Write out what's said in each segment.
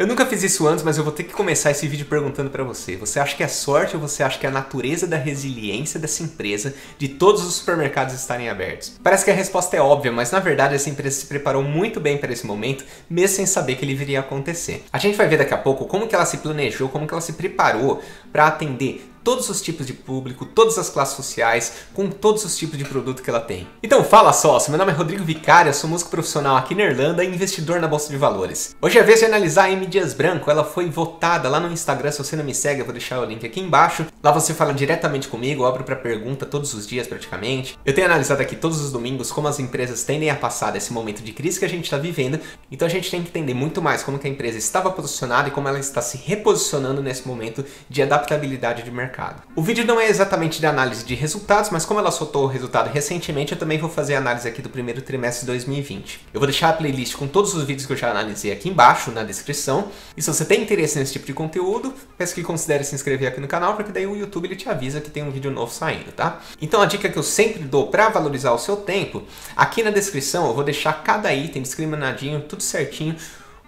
Eu nunca fiz isso antes, mas eu vou ter que começar esse vídeo perguntando para você. Você acha que é sorte ou você acha que é a natureza da resiliência dessa empresa de todos os supermercados estarem abertos? Parece que a resposta é óbvia, mas na verdade essa empresa se preparou muito bem para esse momento, mesmo sem saber que ele viria a acontecer. A gente vai ver daqui a pouco como que ela se planejou, como que ela se preparou para atender todos os tipos de público, todas as classes sociais, com todos os tipos de produto que ela tem. Então fala sócio, meu nome é Rodrigo Vicária, sou músico profissional aqui na Irlanda e investidor na Bolsa de Valores. Hoje é a vez de analisar a M Dias Branco, ela foi votada lá no Instagram, se você não me segue eu vou deixar o link aqui embaixo. Lá você fala diretamente comigo, eu abro para pergunta todos os dias praticamente. Eu tenho analisado aqui todos os domingos como as empresas tendem a passar desse momento de crise que a gente está vivendo, então a gente tem que entender muito mais como que a empresa estava posicionada e como ela está se reposicionando nesse momento de adaptabilidade de mercado mercado. O vídeo não é exatamente de análise de resultados, mas como ela soltou o resultado recentemente, eu também vou fazer análise aqui do primeiro trimestre de 2020. Eu vou deixar a playlist com todos os vídeos que eu já analisei aqui embaixo na descrição. E se você tem interesse nesse tipo de conteúdo, peço que considere se inscrever aqui no canal, porque daí o YouTube ele te avisa que tem um vídeo novo saindo, tá? Então a dica que eu sempre dou para valorizar o seu tempo, aqui na descrição eu vou deixar cada item discriminadinho, tudo certinho,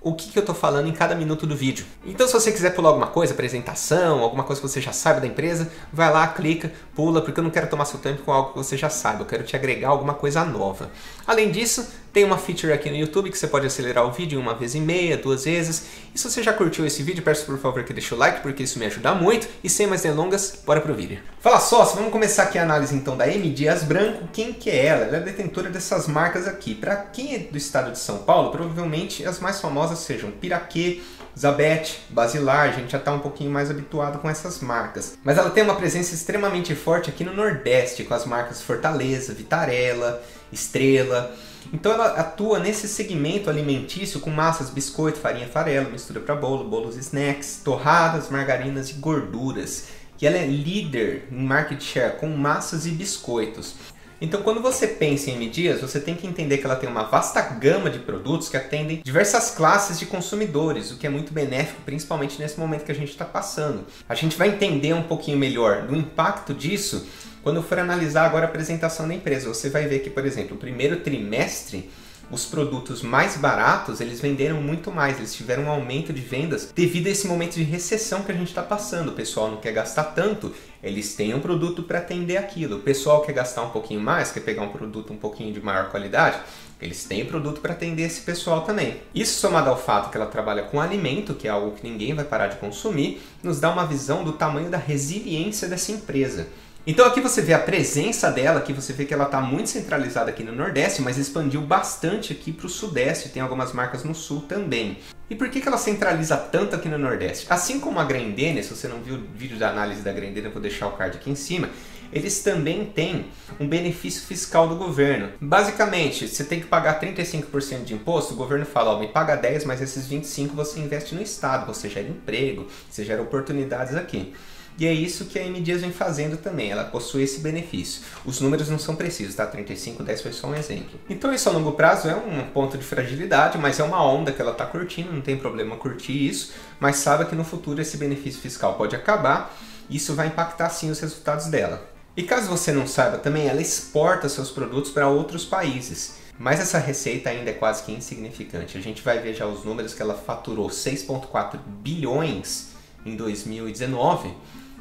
o que, que eu estou falando em cada minuto do vídeo. Então, se você quiser pular alguma coisa, apresentação, alguma coisa que você já saiba da empresa, vai lá, clica, pula, porque eu não quero tomar seu tempo com algo que você já saiba, eu quero te agregar alguma coisa nova. Além disso, tem uma feature aqui no YouTube que você pode acelerar o vídeo uma vez e meia, duas vezes. E se você já curtiu esse vídeo, peço por favor que deixe o like, porque isso me ajuda muito. E sem mais delongas, bora pro vídeo. Fala sócio, vamos começar aqui a análise então da M Dias Branco. Quem que é ela? Ela é detentora dessas marcas aqui. Para quem é do estado de São Paulo, provavelmente as mais famosas sejam Piraquê, Zabete, Basilar, a gente já está um pouquinho mais habituado com essas marcas. Mas ela tem uma presença extremamente forte aqui no Nordeste, com as marcas Fortaleza, Vitarella, Estrela. Então ela atua nesse segmento alimentício com massas, biscoito, farinha, farelo, mistura para bolo, bolos snacks, torradas, margarinas e gorduras. E ela é líder em market share com massas e biscoitos. Então, quando você pensa em M Dias, você tem que entender que ela tem uma vasta gama de produtos que atendem diversas classes de consumidores, o que é muito benéfico, principalmente nesse momento que a gente está passando. A gente vai entender um pouquinho melhor do impacto disso quando for analisar agora a apresentação da empresa. Você vai ver que, por exemplo, o primeiro trimestre os produtos mais baratos eles venderam muito mais, eles tiveram um aumento de vendas devido a esse momento de recessão que a gente está passando. O pessoal não quer gastar tanto, eles têm um produto para atender aquilo. O pessoal quer gastar um pouquinho mais, quer pegar um produto um pouquinho de maior qualidade, eles têm produto para atender esse pessoal também. Isso somado ao fato que ela trabalha com alimento, que é algo que ninguém vai parar de consumir, nos dá uma visão do tamanho da resiliência dessa empresa. Então aqui você vê a presença dela, aqui você vê que ela está muito centralizada aqui no Nordeste, mas expandiu bastante aqui para o Sudeste, tem algumas marcas no Sul também. E por que, que ela centraliza tanto aqui no Nordeste? Assim como a Grendene, se você não viu o vídeo da análise da Grendene, eu vou deixar o card aqui em cima, eles também têm um benefício fiscal do governo. Basicamente, você tem que pagar 35% de imposto, o governo fala, ó, me paga 10, mas esses 25 você investe no Estado, você gera emprego, você gera oportunidades aqui. E é isso que a M vem fazendo também, ela possui esse benefício. Os números não são precisos, tá? 35, 10 foi só um exemplo. Então isso a longo prazo é um ponto de fragilidade, mas é uma onda que ela está curtindo, não tem problema curtir isso, mas saiba que no futuro esse benefício fiscal pode acabar, e isso vai impactar sim os resultados dela. E caso você não saiba também, ela exporta seus produtos para outros países. Mas essa receita ainda é quase que insignificante. A gente vai ver já os números que ela faturou 6,4 bilhões em 2019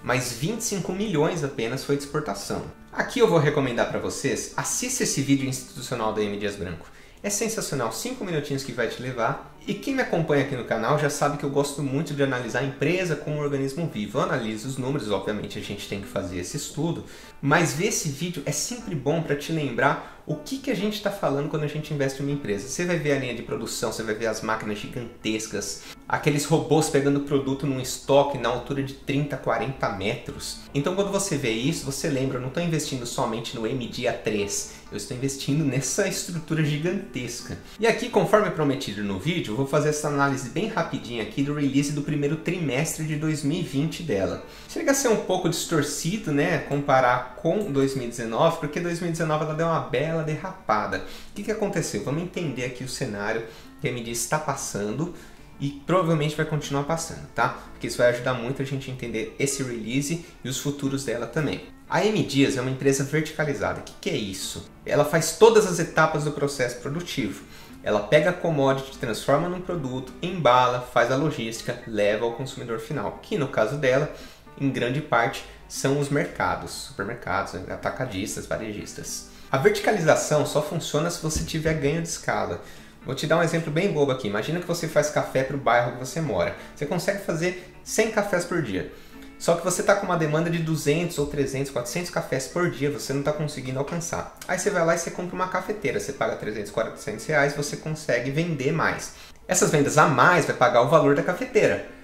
mas 25 milhões apenas foi de exportação. Aqui eu vou recomendar para vocês, assista esse vídeo institucional da M Dias Branco. É sensacional, 5 minutinhos que vai te levar. E quem me acompanha aqui no canal já sabe que eu gosto muito de analisar a empresa como um organismo vivo. Eu analiso os números, obviamente a gente tem que fazer esse estudo, mas ver esse vídeo é sempre bom para te lembrar o que, que a gente está falando quando a gente investe em uma empresa. Você vai ver a linha de produção, você vai ver as máquinas gigantescas, aqueles robôs pegando produto num estoque na altura de 30, 40 metros. Então quando você vê isso, você lembra, eu não estou investindo somente no MDA3, eu estou investindo nessa estrutura gigantesca. E aqui, conforme prometido no vídeo, vou fazer essa análise bem rapidinha aqui do release do primeiro trimestre de 2020 dela. Chega a ser um pouco distorcido, né, comparar com 2019, porque 2019 ela deu uma bela derrapada. O que, que aconteceu? Vamos entender aqui o cenário que a MD está passando e provavelmente vai continuar passando, tá? Porque isso vai ajudar muito a gente a entender esse release e os futuros dela também. A M é uma empresa verticalizada. O que, que é isso? Ela faz todas as etapas do processo produtivo Ela pega a commodity, transforma num produto, embala, faz a logística, leva ao consumidor final, que no caso dela, em grande parte, são os mercados, supermercados, atacadistas, varejistas. A verticalização só funciona se você tiver ganho de escala. Vou te dar um exemplo bem bobo aqui. Imagina que você faz café para o bairro que você mora. Você consegue fazer 100 cafés por dia. Só que você está com uma demanda de 200 ou 300, 400 cafés por dia, você não está conseguindo alcançar. Aí você vai lá e você compra uma cafeteira, você paga 300, 400 reais, você consegue vender mais. Essas vendas a mais vai pagar o valor da cafeteira.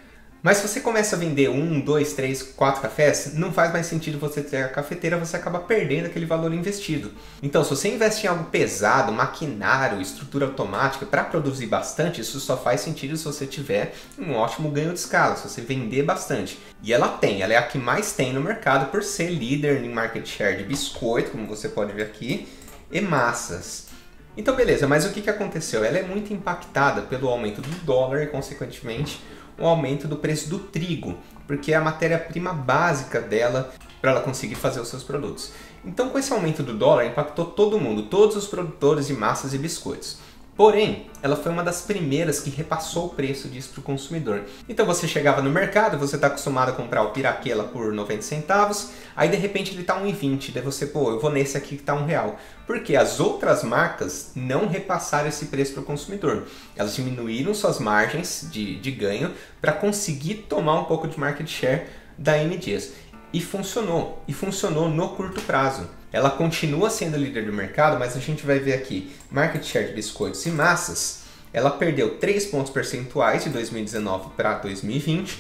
Mas se você começa a vender um, dois, três, quatro cafés, não faz mais sentido você ter a cafeteira, você acaba perdendo aquele valor investido. Então, se você investe em algo pesado, maquinário, estrutura automática, para produzir bastante, isso só faz sentido se você tiver um ótimo ganho de escala, se você vender bastante. E ela tem, ela é a que mais tem no mercado por ser líder em market share de biscoito, como você pode ver aqui, e massas. Então, beleza, mas o que, aconteceu? Ela é muito impactada pelo aumento do dólar e, consequentemente, o aumento do preço do trigo, porque é a matéria-prima básica dela para ela conseguir fazer os seus produtos. Então, com esse aumento do dólar, impactou todo mundo, todos os produtores de massas e biscoitos. Porém, ela foi uma das primeiras que repassou o preço disso para o consumidor. Então você chegava no mercado, você está acostumado a comprar o piraquela por 90 centavos, aí de repente ele está 1,20, daí você, pô, eu vou nesse aqui que está um real. Porque as outras marcas não repassaram esse preço para o consumidor. Elas diminuíram suas margens de, de ganho para conseguir tomar um pouco de market share da M Dias. E funcionou, e funcionou no curto prazo. Ela continua sendo líder do mercado, mas a gente vai ver aqui, market share de biscoitos e massas, ela perdeu 3 pontos percentuais de 2019 para 2020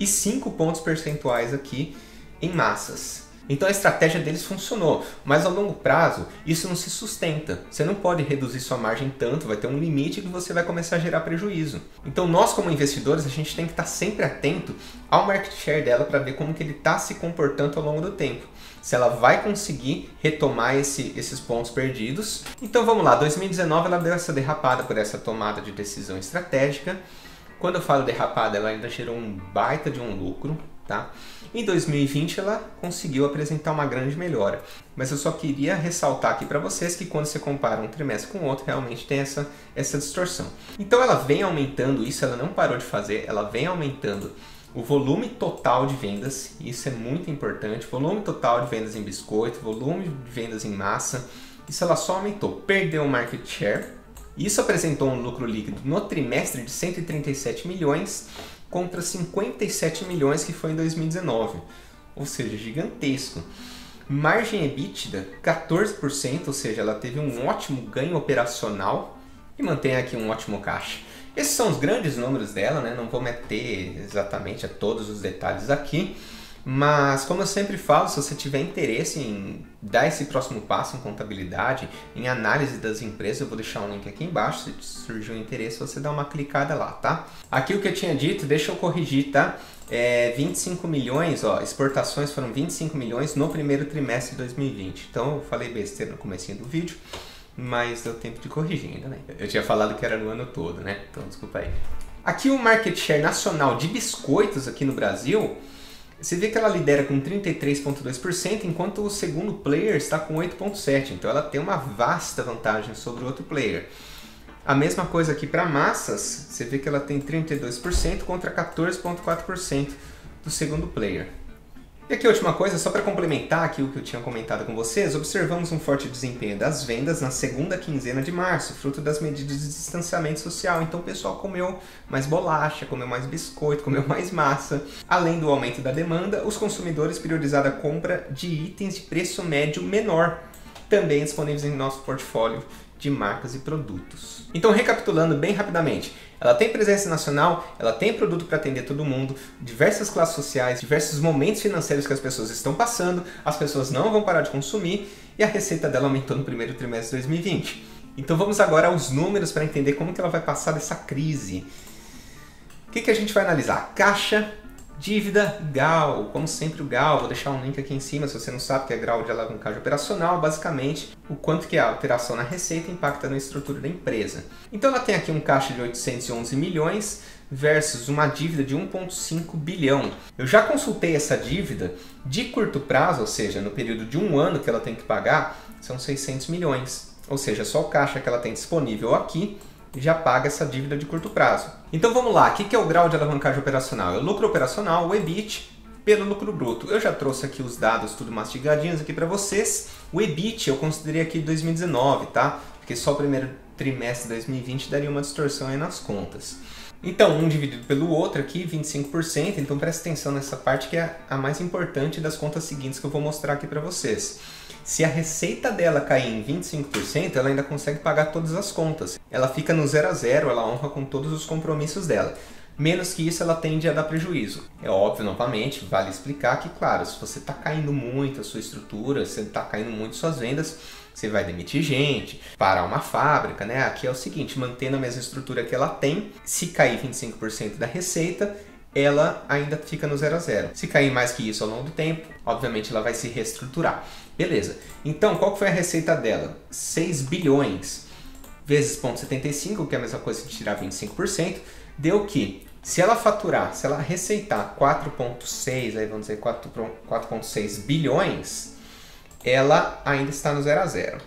e 5 pontos percentuais aqui em massas. Então a estratégia deles funcionou, mas a longo prazo isso não se sustenta. Você não pode reduzir sua margem tanto, vai ter um limite que você vai começar a gerar prejuízo. Então nós como investidores a gente tem que estar sempre atento ao market share dela para ver como que ele está se comportando ao longo do tempo. Se ela vai conseguir retomar esse, esses pontos perdidos. Então vamos lá, 2019 ela deu essa derrapada por essa tomada de decisão estratégica. Quando eu falo derrapada, ela ainda gerou um baita de um lucro, tá? Em 2020 ela conseguiu apresentar uma grande melhora, mas eu só queria ressaltar aqui para vocês que quando você compara um trimestre com o outro, realmente tem essa, essa distorção. Então ela vem aumentando isso, ela não parou de fazer, ela vem aumentando o volume total de vendas, isso é muito importante, volume total de vendas em biscoito, volume de vendas em massa, isso ela só aumentou, perdeu o market share, isso apresentou um lucro líquido no trimestre de 137 milhões contra 57 milhões que foi em 2019, ou seja, gigantesco. Margem EBITDA 14%, ou seja, ela teve um ótimo ganho operacional e mantém aqui um ótimo caixa. Esses são os grandes números dela, né? não vou meter exatamente a todos os detalhes aqui, mas, como eu sempre falo, se você tiver interesse em dar esse próximo passo em contabilidade, em análise das empresas, eu vou deixar um link aqui embaixo. Se surgir um interesse, você dá uma clicada lá, tá? Aqui o que eu tinha dito, deixa eu corrigir, tá? É 25 milhões, ó, exportações foram 25 milhões no primeiro trimestre de 2020. Então, eu falei besteira no começo do vídeo, mas deu tempo de corrigir ainda, né? Eu tinha falado que era no ano todo, né? Então, desculpa aí. Aqui o market share nacional de biscoitos aqui no Brasil você vê que ela lidera com 33,2%, enquanto o segundo player está com 8,7%. Então ela tem uma vasta vantagem sobre o outro player. A mesma coisa aqui para massas, você vê que ela tem 32% contra 14,4% do segundo player. E aqui a última coisa, só para complementar aqui o que eu tinha comentado com vocês, observamos um forte desempenho das vendas na segunda quinzena de março, fruto das medidas de distanciamento social. Então o pessoal comeu mais bolacha, comeu mais biscoito, comeu mais massa. Além do aumento da demanda, os consumidores priorizaram a compra de itens de preço médio menor, também disponíveis em nosso portfólio de marcas e produtos. Então, recapitulando bem rapidamente, ela tem presença nacional, ela tem produto para atender todo mundo, diversas classes sociais, diversos momentos financeiros que as pessoas estão passando, as pessoas não vão parar de consumir e a receita dela aumentou no primeiro trimestre de 2020. Então vamos agora aos números para entender como que ela vai passar dessa crise. O que, que a gente vai analisar? Caixa Dívida GAL, como sempre o GAL, vou deixar um link aqui em cima se você não sabe que é grau de alavancagem operacional, basicamente o quanto que a alteração na receita impacta na estrutura da empresa. Então ela tem aqui um caixa de 811 milhões versus uma dívida de 1,5 bilhão. Eu já consultei essa dívida de curto prazo, ou seja, no período de um ano que ela tem que pagar, são 600 milhões. ou seja, só o caixa que ela tem disponível aqui já paga essa dívida de curto prazo. Então vamos lá, o que é o grau de alavancagem operacional? É o lucro operacional, o EBIT, pelo lucro bruto. Eu já trouxe aqui os dados tudo mastigadinhos aqui para vocês. O EBIT eu considerei aqui 2019, tá? Porque só o primeiro trimestre de 2020 daria uma distorção aí nas contas. Então, um dividido pelo outro aqui, 25%. Então, presta atenção nessa parte que é a mais importante das contas seguintes que eu vou mostrar aqui para vocês. Se a receita dela cair em 25%, ela ainda consegue pagar todas as contas. Ela fica no zero a zero, ela honra com todos os compromissos dela. Menos que isso, ela tende a dar prejuízo. É óbvio, novamente, vale explicar que, claro, se você está caindo muito a sua estrutura, se está caindo muito suas vendas, você vai demitir gente, parar uma fábrica, né? Aqui é o seguinte, mantendo a mesma estrutura que ela tem, se cair 25% da receita, ela ainda fica no zero a zero. Se cair mais que isso ao longo do tempo, obviamente ela vai se reestruturar. Beleza. Então, qual foi a receita dela? 6 bilhões vezes 0,75, que é a mesma coisa de tirar 25%, deu que se ela faturar, se ela receitar 4,6, aí vamos dizer 4,6 bilhões, ela ainda está no zero a zero.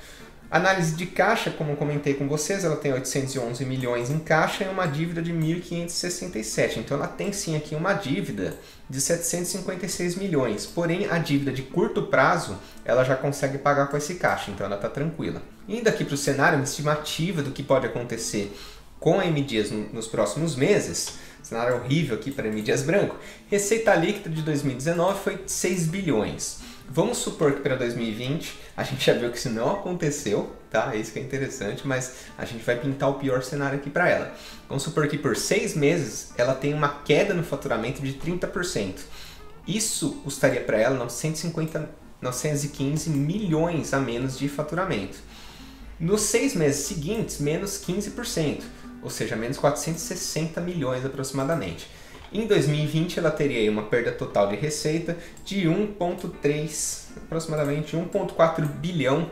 Análise de caixa, como comentei com vocês, ela tem 811 milhões em caixa e uma dívida de 1.567. Então ela tem sim aqui uma dívida de 756 milhões. Porém, a dívida de curto prazo ela já consegue pagar com esse caixa, então ela está tranquila. Indo aqui para o cenário, uma estimativa do que pode acontecer com a M nos próximos meses, cenário horrível aqui para a Dias Branco, receita líquida de 2019 foi 6 bilhões. Vamos supor que para 2020 a gente já viu que isso não aconteceu, tá? É isso que é interessante, mas a gente vai pintar o pior cenário aqui para ela. Vamos supor que por seis meses ela tem uma queda no faturamento de 30%. Isso custaria para ela 950, 915 milhões a menos de faturamento. Nos seis meses seguintes, menos 15%, ou seja, menos 460 milhões aproximadamente. Em 2020, ela teria uma perda total de receita de 1,3, aproximadamente 1,4 bilhão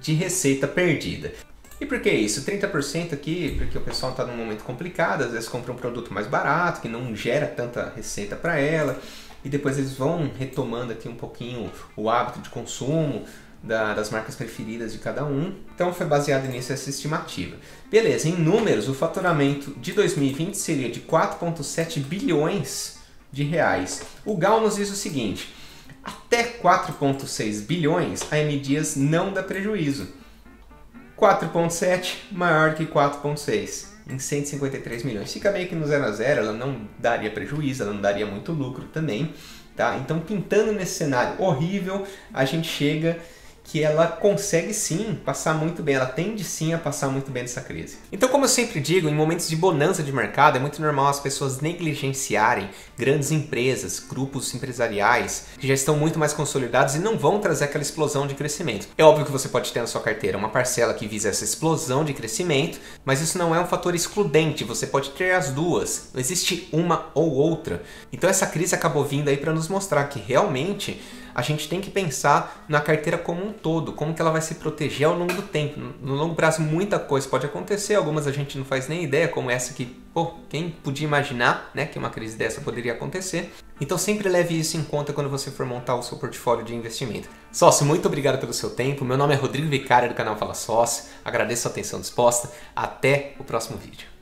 de receita perdida. E por que isso? 30% aqui, porque o pessoal está num momento complicado, às vezes compra um produto mais barato, que não gera tanta receita para ela, e depois eles vão retomando aqui um pouquinho o hábito de consumo, da, das marcas preferidas de cada um. Então foi baseado nisso essa estimativa. Beleza, em números, o faturamento de 2020 seria de 4,7 bilhões de reais. O Gal nos diz o seguinte: até 4,6 bilhões a M não dá prejuízo. 4,7 maior que 4,6 em 153 milhões. Fica meio que no 0 a 0, ela não daria prejuízo, ela não daria muito lucro também, tá? Então pintando nesse cenário horrível, a gente chega que ela consegue sim passar muito bem, ela tende sim a passar muito bem dessa crise. Então, como eu sempre digo, em momentos de bonança de mercado, é muito normal as pessoas negligenciarem grandes empresas, grupos empresariais que já estão muito mais consolidados e não vão trazer aquela explosão de crescimento. É óbvio que você pode ter na sua carteira uma parcela que visa essa explosão de crescimento, mas isso não é um fator excludente, você pode ter as duas, não existe uma ou outra. Então, essa crise acabou vindo aí para nos mostrar que realmente a gente tem que pensar na carteira como um todo, como que ela vai se proteger ao longo do tempo. No longo prazo muita coisa pode acontecer, algumas a gente não faz nem ideia, como essa que, pô, quem podia imaginar, né, que uma crise dessa poderia acontecer. Então sempre leve isso em conta quando você for montar o seu portfólio de investimento. Sócio, muito obrigado pelo seu tempo. Meu nome é Rodrigo Vicário do canal Fala Sócio. Agradeço a atenção disposta. Até o próximo vídeo.